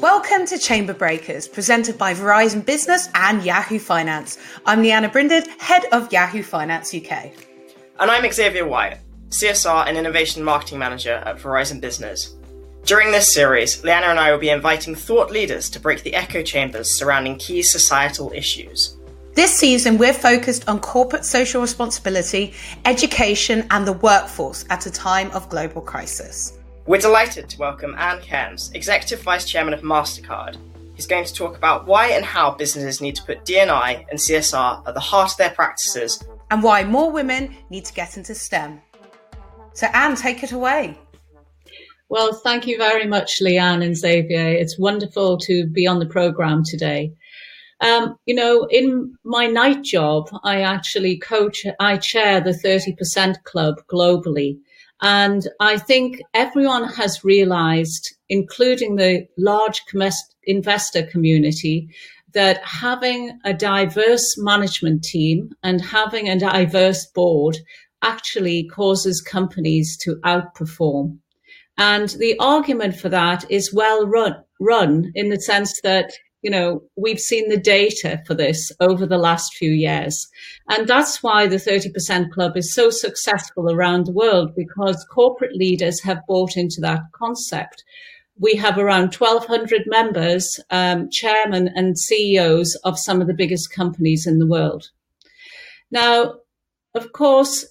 Welcome to Chamber Breakers, presented by Verizon Business and Yahoo Finance. I'm Lianna Brinded, head of Yahoo Finance UK. And I'm Xavier White, CSR and Innovation Marketing Manager at Verizon Business. During this series, Lianna and I will be inviting thought leaders to break the echo chambers surrounding key societal issues. This season, we're focused on corporate social responsibility, education, and the workforce at a time of global crisis. We're delighted to welcome Ann Cairns, Executive Vice Chairman of MasterCard, He's going to talk about why and how businesses need to put D&I and CSR at the heart of their practices and why more women need to get into STEM. So, Ann, take it away. Well, thank you very much, Leanne and Xavier. It's wonderful to be on the program today. Um, you know, in my night job, I actually coach, I chair the 30% club globally. And I think everyone has realized, including the large investor community, that having a diverse management team and having a diverse board actually causes companies to outperform. And the argument for that is well run, run in the sense that you know, we've seen the data for this over the last few years. And that's why the 30% Club is so successful around the world because corporate leaders have bought into that concept. We have around 1,200 members, um, chairmen and CEOs of some of the biggest companies in the world. Now, of course,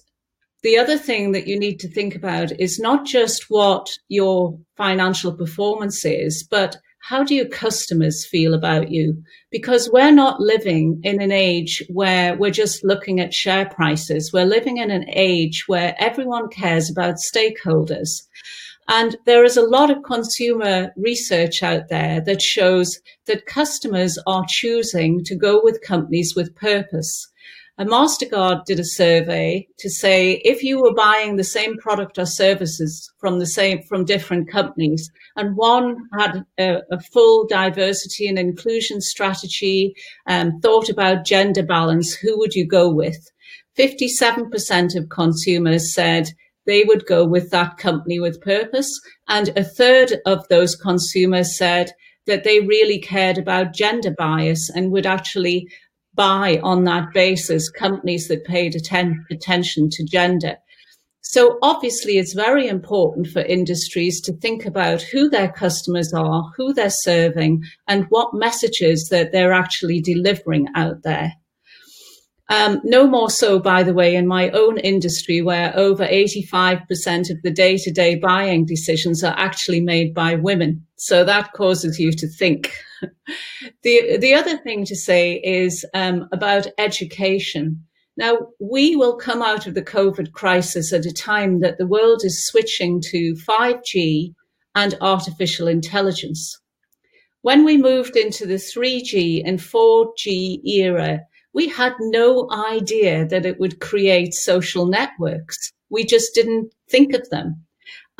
the other thing that you need to think about is not just what your financial performance is, but how do your customers feel about you? Because we're not living in an age where we're just looking at share prices. We're living in an age where everyone cares about stakeholders. And there is a lot of consumer research out there that shows that customers are choosing to go with companies with purpose. And MasterCard did a survey to say if you were buying the same product or services from the same, from different companies, and one had a, a full diversity and inclusion strategy, and thought about gender balance, who would you go with? 57% of consumers said they would go with that company with purpose. And a third of those consumers said that they really cared about gender bias and would actually buy on that basis companies that paid atten- attention to gender. So obviously it's very important for industries to think about who their customers are, who they're serving and what messages that they're actually delivering out there. Um, no more so, by the way, in my own industry, where over 85% of the day to day buying decisions are actually made by women. So that causes you to think. the, the other thing to say is um, about education. Now, we will come out of the COVID crisis at a time that the world is switching to 5G and artificial intelligence. When we moved into the 3G and 4G era, we had no idea that it would create social networks. We just didn't think of them.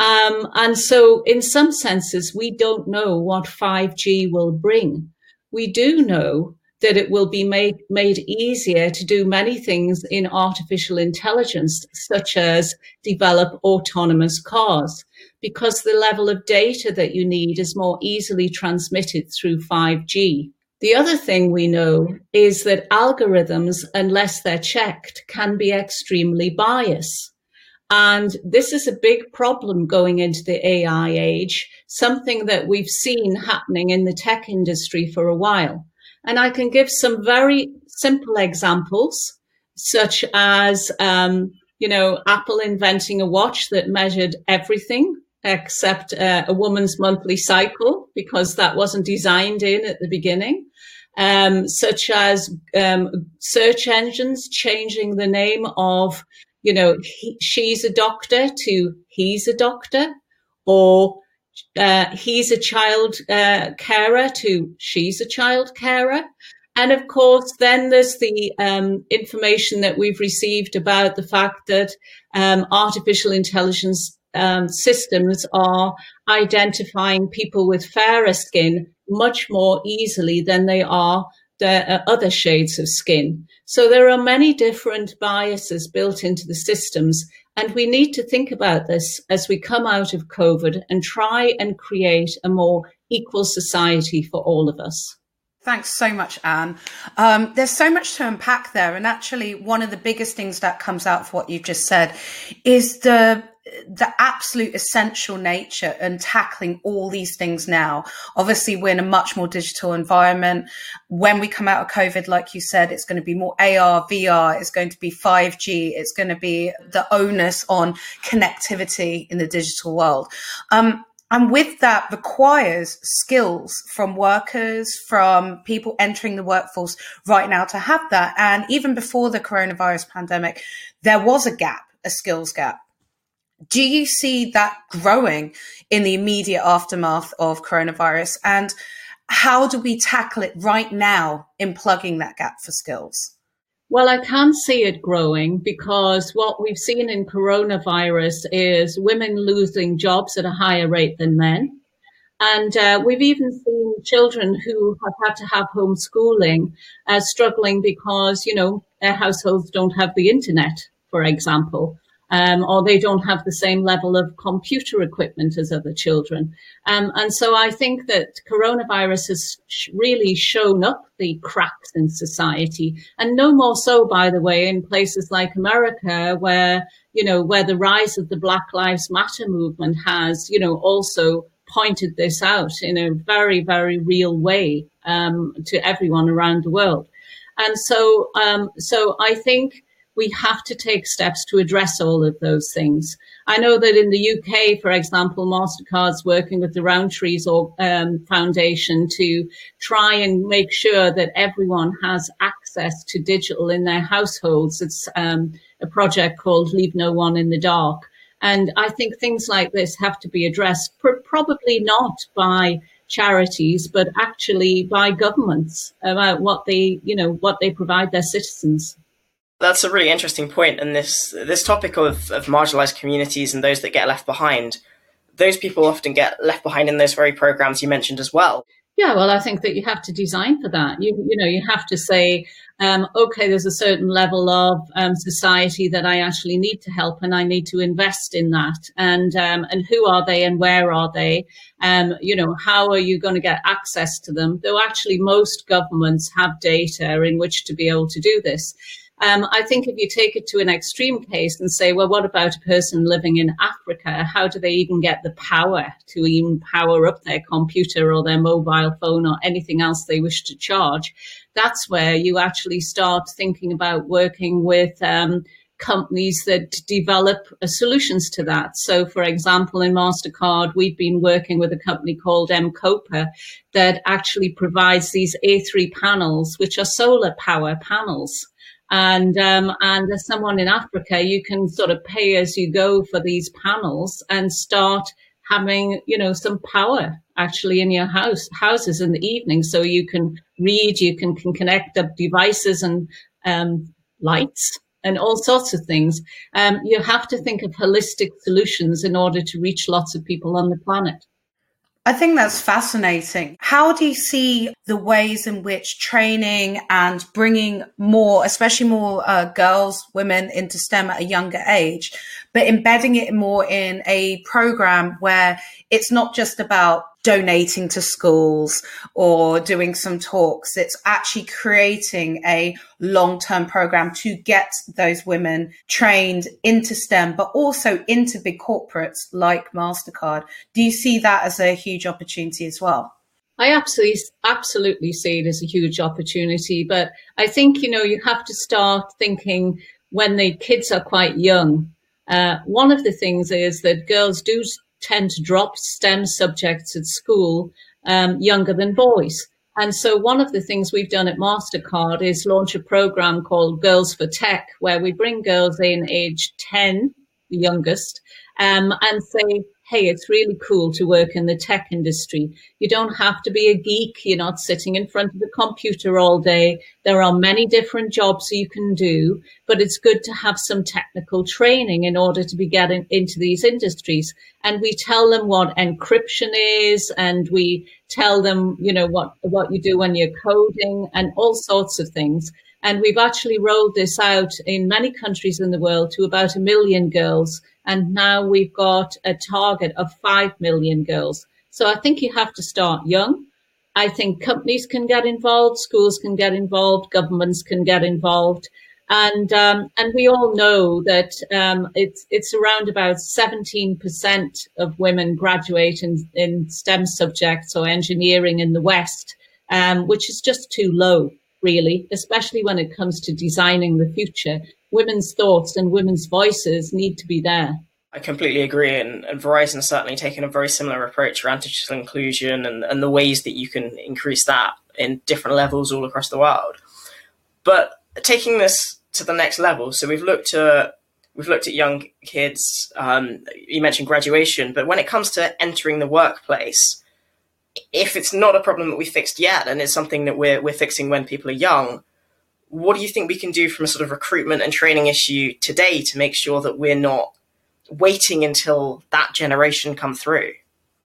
Um, and so, in some senses, we don't know what 5G will bring. We do know that it will be made, made easier to do many things in artificial intelligence, such as develop autonomous cars, because the level of data that you need is more easily transmitted through 5G. The other thing we know is that algorithms, unless they're checked, can be extremely biased. And this is a big problem going into the AI age, something that we've seen happening in the tech industry for a while. And I can give some very simple examples, such as, um, you know, Apple inventing a watch that measured everything except uh, a woman's monthly cycle because that wasn't designed in at the beginning um, such as um, search engines changing the name of you know, he, she's a doctor to he's a doctor or uh, he's a child uh, carer to she's a child carer. And of course, then there's the um, information that we've received about the fact that um, artificial intelligence um, systems are identifying people with fairer skin much more easily than they are the are other shades of skin. So there are many different biases built into the systems. And we need to think about this as we come out of COVID and try and create a more equal society for all of us. Thanks so much, Ann. Um, there's so much to unpack there. And actually, one of the biggest things that comes out of what you've just said is the the absolute essential nature and tackling all these things now. Obviously, we're in a much more digital environment. When we come out of COVID, like you said, it's going to be more AR, VR, it's going to be 5G, it's going to be the onus on connectivity in the digital world. Um, and with that requires skills from workers, from people entering the workforce right now to have that. And even before the coronavirus pandemic, there was a gap, a skills gap. Do you see that growing in the immediate aftermath of coronavirus? And how do we tackle it right now in plugging that gap for skills? Well, I can see it growing because what we've seen in coronavirus is women losing jobs at a higher rate than men. And uh, we've even seen children who have had to have homeschooling uh, struggling because, you know, their households don't have the internet, for example um, or they don't have the same level of computer equipment as other children. Um, and so I think that coronavirus has really shown up the cracks in society, and no more so, by the way, in places like America, where you know where the rise of the Black Lives Matter movement has, you know, also pointed this out in a very, very real way um, to everyone around the world. And so, um, so I think we have to take steps to address all of those things. I know that in the UK, for example, MasterCard's working with the Rowntree's or, um, Foundation to try and make sure that everyone has access to digital in their households. It's um, a project called Leave No One in the Dark. And I think things like this have to be addressed, pr- probably not by charities, but actually by governments about what they, you know, what they provide their citizens. That's a really interesting point, and this this topic of, of marginalized communities and those that get left behind. Those people often get left behind in those very programs you mentioned as well. Yeah, well, I think that you have to design for that. You you know you have to say, um, okay, there's a certain level of um, society that I actually need to help, and I need to invest in that. And um, and who are they, and where are they? Um, you know, how are you going to get access to them? Though actually, most governments have data in which to be able to do this. Um, I think if you take it to an extreme case and say, well, what about a person living in Africa? How do they even get the power to even power up their computer or their mobile phone or anything else they wish to charge? That's where you actually start thinking about working with um, companies that develop uh, solutions to that. So, for example, in MasterCard, we've been working with a company called M-KOPA that actually provides these A3 panels, which are solar power panels. And um, and as someone in Africa, you can sort of pay as you go for these panels and start having you know some power actually in your house houses in the evening, so you can read, you can, can connect up devices and um, lights and all sorts of things. Um, you have to think of holistic solutions in order to reach lots of people on the planet. I think that's fascinating. How do you see the ways in which training and bringing more, especially more uh, girls, women into STEM at a younger age, but embedding it more in a program where it's not just about donating to schools or doing some talks. It's actually creating a long term program to get those women trained into STEM, but also into big corporates like MasterCard. Do you see that as a huge opportunity as well? I absolutely, absolutely see it as a huge opportunity, but I think, you know, you have to start thinking when the kids are quite young. Uh, one of the things is that girls do tend to drop STEM subjects at school um, younger than boys. And so one of the things we've done at MasterCard is launch a program called Girls4Tech, where we bring girls in age 10, the youngest, um, and say, hey, it's really cool to work in the tech industry. You don't have to be a geek. You're not sitting in front of the computer all day. There are many different jobs you can do, but it's good to have some technical training in order to be getting into these industries. And we tell them what encryption is and we tell them, you know, what, what you do when you're coding and all sorts of things. And we've actually rolled this out in many countries in the world to about a million girls. And now we've got a target of 5 million girls. So I think you have to start young. I think companies can get involved, schools can get involved, governments can get involved. And, um, and we all know that, um, it's, it's around about 17% of women graduate in, in STEM subjects or engineering in the West, um, which is just too low really, especially when it comes to designing the future. Women's thoughts and women's voices need to be there. I completely agree, and, and Verizon's certainly taken a very similar approach around digital inclusion and, and the ways that you can increase that in different levels all across the world. But taking this to the next level, so we've looked at we've looked at young kids. Um, you mentioned graduation, but when it comes to entering the workplace, if it's not a problem that we fixed yet and it's something that we're, we're fixing when people are young, what do you think we can do from a sort of recruitment and training issue today to make sure that we're not waiting until that generation come through?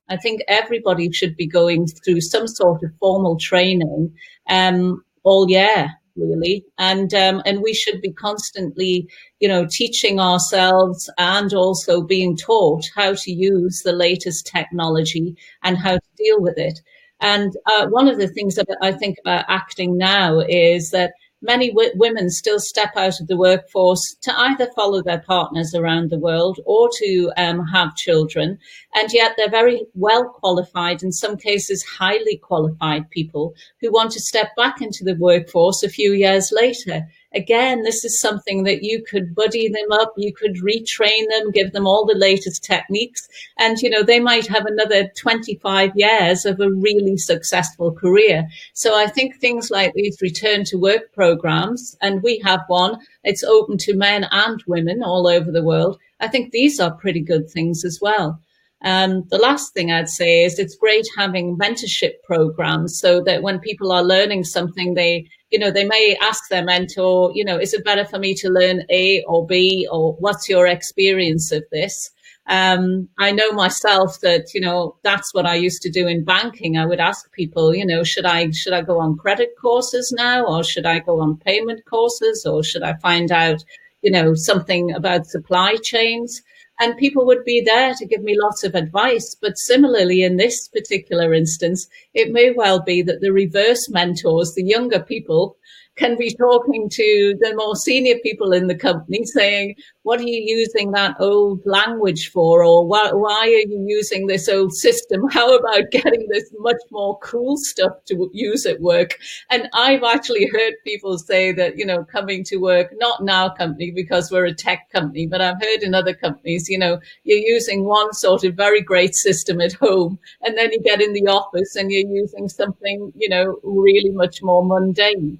I think everybody should be going through some sort of formal training um, all year really. And, um, and we should be constantly, you know, teaching ourselves and also being taught how to use the latest technology and how to deal with it. And uh, one of the things that I think about acting now is that many w- women still step out of the workforce to either follow their partners around the world or to um, have children. And yet they're very well qualified, in some cases, highly qualified people who want to step back into the workforce a few years later again, this is something that you could buddy them up, you could retrain them, give them all the latest techniques, and you know they might have another 25 years of a really successful career. So I think things like these return to work programs, and we have one. It's open to men and women all over the world. I think these are pretty good things as well. Um, the last thing I'd say is it's great having mentorship programs so that when people are learning something, they, you know, they may ask their mentor, you know, is it better for me to learn A or B or what's your experience of this? Um, I know myself that, you know, that's what I used to do in banking. I would ask people, you know, should I, should I go on credit courses now or should I go on payment courses or should I find out, you know, something about supply chains? And people would be there to give me lots of advice. But similarly, in this particular instance, it may well be that the reverse mentors, the younger people, can be talking to the more senior people in the company saying, what are you using that old language for? Or why, are you using this old system? How about getting this much more cool stuff to use at work? And I've actually heard people say that, you know, coming to work, not in our company because we're a tech company, but I've heard in other companies, you know, you're using one sort of very great system at home and then you get in the office and you're using something, you know, really much more mundane.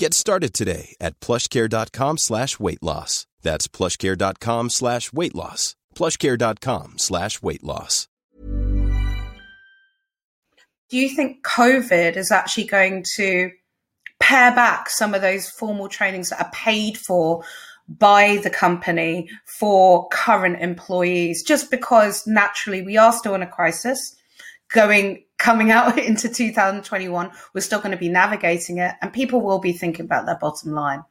Get started today at plushcare.com slash weight loss. That's plushcare.com slash weight loss. Plushcare.com slash weight loss. Do you think COVID is actually going to pare back some of those formal trainings that are paid for by the company for current employees, just because naturally we are still in a crisis going coming out into 2021 we're still going to be navigating it and people will be thinking about their bottom line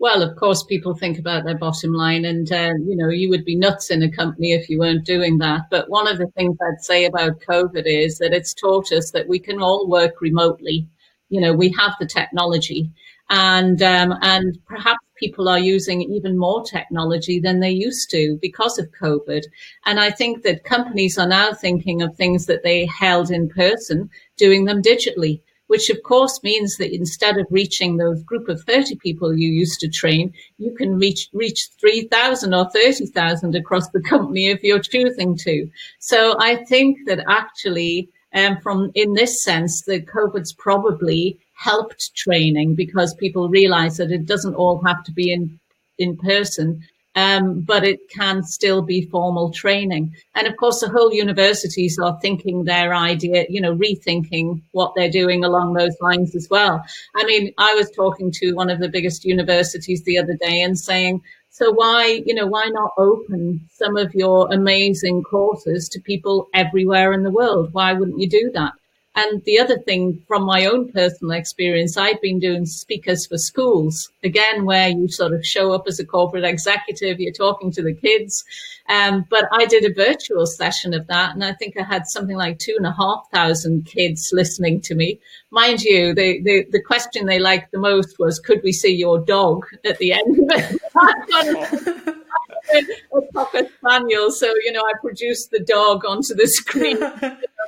well, of course, people think about their bottom line, and uh, you know, you would be nuts in a company if you weren't doing that. But one of the things I'd say about COVID is that it's taught us that we can all work remotely. You know, we have the technology, and um, and perhaps people are using even more technology than they used to because of COVID. And I think that companies are now thinking of things that they held in person, doing them digitally which of course means that instead of reaching those group of 30 people you used to train, you can reach, reach 3,000 or 30,000 across the company if you're choosing to. So I think that actually, um, from in this sense, the COVID's probably helped training because people realize that it doesn't all have to be in, in person um, but it can still be formal training. And of course, the whole universities are thinking their idea, you know, rethinking what they're doing along those lines as well. I mean, I was talking to one of the biggest universities the other day and saying, so why, you know, why not open some of your amazing courses to people everywhere in the world? Why wouldn't you do that? And the other thing from my own personal experience, I've been doing speakers for schools, again, where you sort of show up as a corporate executive, you're talking to the kids. Um, but I did a virtual session of that, and I think I had something like two and a half thousand kids listening to me. Mind you, the, the, the question they liked the most was, could we see your dog at the end of it? a cocker spaniel, so you know I produced the dog onto the screen.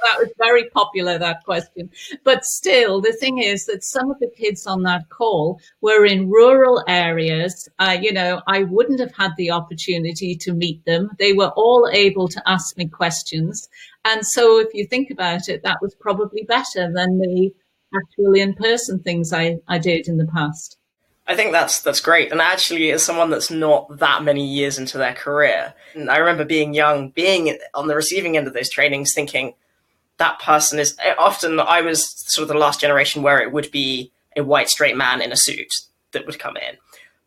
that was very popular that question. But still, the thing is that some of the kids on that call were in rural areas. Uh, you know, I wouldn't have had the opportunity to meet them. They were all able to ask me questions, and so if you think about it, that was probably better than the actual in-person things I, I did in the past. I think that's that's great. And actually, as someone that's not that many years into their career, I remember being young, being on the receiving end of those trainings, thinking that person is eh, often. I was sort of the last generation where it would be a white straight man in a suit that would come in.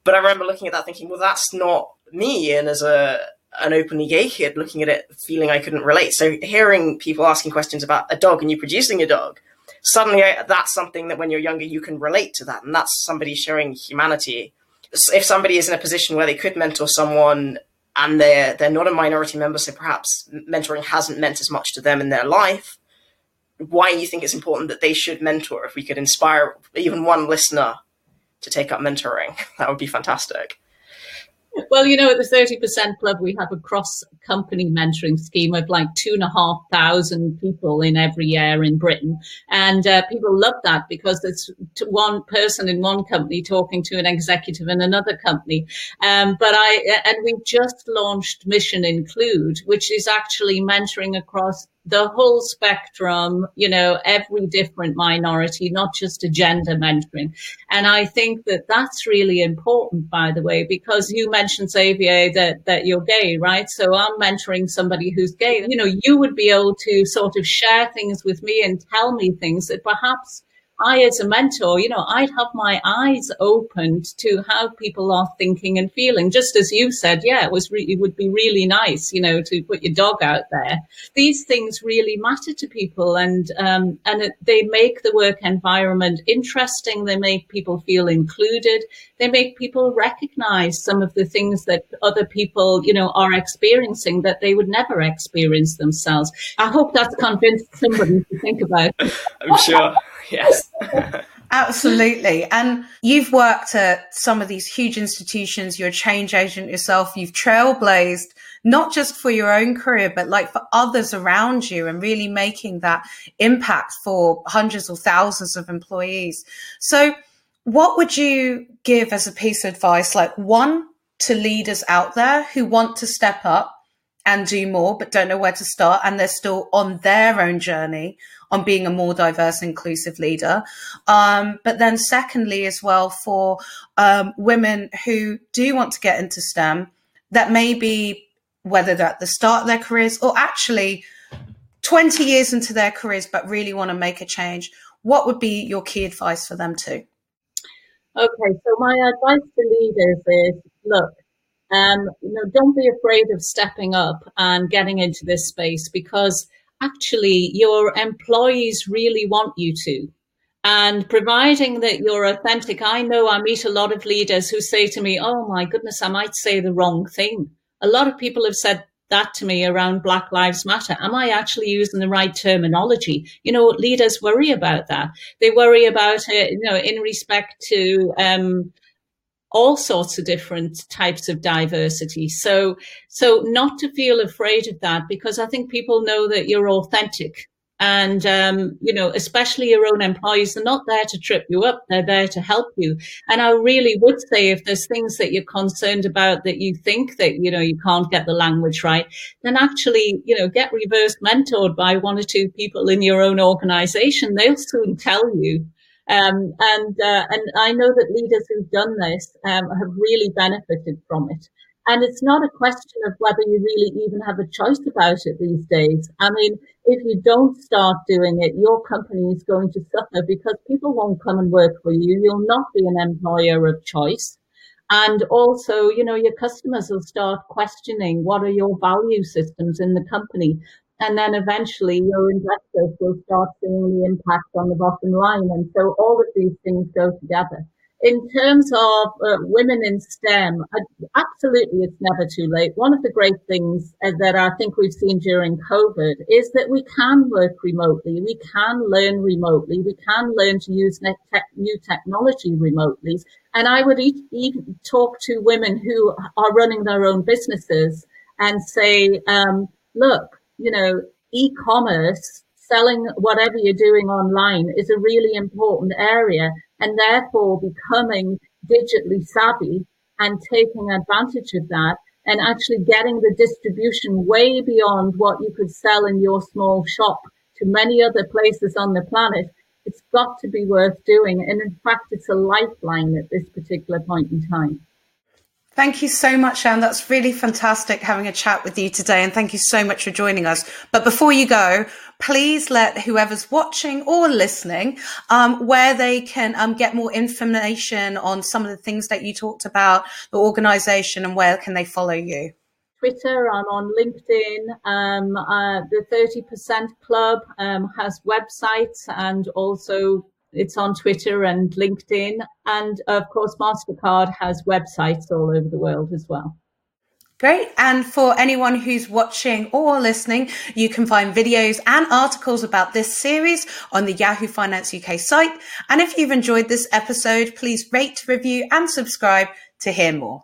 But I remember looking at that, thinking, well, that's not me. And as a an openly gay kid, looking at it, feeling I couldn't relate. So hearing people asking questions about a dog and you producing a dog suddenly uh, that's something that when you're younger you can relate to that. And that's somebody showing humanity. If somebody is in a position where they could mentor someone and they're they're not a minority member so perhaps mentoring hasn't meant as much to them in their life why do you think it's important that they should mentor? If we could inspire even one listener to take up mentoring that would be fantastic well, you know, at the 30% Club, we have a cross company mentoring scheme of like two and a half thousand people in every year in Britain. And uh, people love that because it's one person in one company talking to an executive in another company. Um, but I, and we just launched Mission Include, which is actually mentoring across the whole spectrum, you know, every different minority, not just a gender mentoring. And I think that that's really important, by the way, because you mentioned, Xavier, that, that you're gay, right? So I'm mentoring somebody who's gay. You know, you would be able to sort of share things with me and tell me things that perhaps I, as a mentor, you know, I'd have my eyes opened to how people are thinking and feeling. Just as you said, yeah, it was re- it would be really nice, you know, to put your dog out there. These things really matter to people, and um, and it, they make the work environment interesting. They make people feel included. They make people recognize some of the things that other people, you know, are experiencing that they would never experience themselves. I hope that's convinced somebody to think about. I'm sure. Yes. Absolutely. And you've worked at some of these huge institutions. You're a change agent yourself. You've trailblazed not just for your own career, but like for others around you and really making that impact for hundreds or thousands of employees. So what would you give as a piece of advice? Like one to leaders out there who want to step up and do more, but don't know where to start. And they're still on their own journey on being a more diverse, inclusive leader. Um, but then, secondly, as well, for um, women who do want to get into STEM, that may be whether they're at the start of their careers or actually 20 years into their careers, but really want to make a change. What would be your key advice for them too? Okay, so my advice to leaders is look, um, you know, don't be afraid of stepping up and getting into this space because actually your employees really want you to. And providing that you're authentic, I know I meet a lot of leaders who say to me, Oh my goodness, I might say the wrong thing. A lot of people have said that to me around Black Lives Matter. Am I actually using the right terminology? You know, leaders worry about that. They worry about it, you know, in respect to, um, all sorts of different types of diversity. So, so not to feel afraid of that because I think people know that you're authentic and, um, you know, especially your own employees, they're not there to trip you up. They're there to help you. And I really would say if there's things that you're concerned about that you think that, you know, you can't get the language right, then actually, you know, get reverse mentored by one or two people in your own organization. They'll soon tell you. Um, and, uh, and I know that leaders who've done this, um, have really benefited from it. And it's not a question of whether you really even have a choice about it these days. I mean, if you don't start doing it, your company is going to suffer because people won't come and work for you. You'll not be an employer of choice. And also, you know, your customers will start questioning what are your value systems in the company. And then eventually your investors will start seeing the impact on the bottom line. And so all of these things go together in terms of uh, women in STEM, absolutely, it's never too late. One of the great things uh, that I think we've seen during COVID is that we can work remotely. We can learn remotely. We can learn to use new technology remotely. And I would even talk to women who are running their own businesses and say, um, look, you know, e-commerce selling whatever you're doing online is a really important area and therefore becoming digitally savvy and taking advantage of that and actually getting the distribution way beyond what you could sell in your small shop to many other places on the planet. It's got to be worth doing. And in fact, it's a lifeline at this particular point in time. Thank you so much, Ann. That's really fantastic having a chat with you today. And thank you so much for joining us. But before you go, please let whoever's watching or listening um, where they can um, get more information on some of the things that you talked about, the organization, and where can they follow you? Twitter, I'm on LinkedIn. Um, uh, the 30% Club um, has websites and also it's on Twitter and LinkedIn. And of course, MasterCard has websites all over the world as well. Great. And for anyone who's watching or listening, you can find videos and articles about this series on the Yahoo Finance UK site. And if you've enjoyed this episode, please rate, review and subscribe to hear more.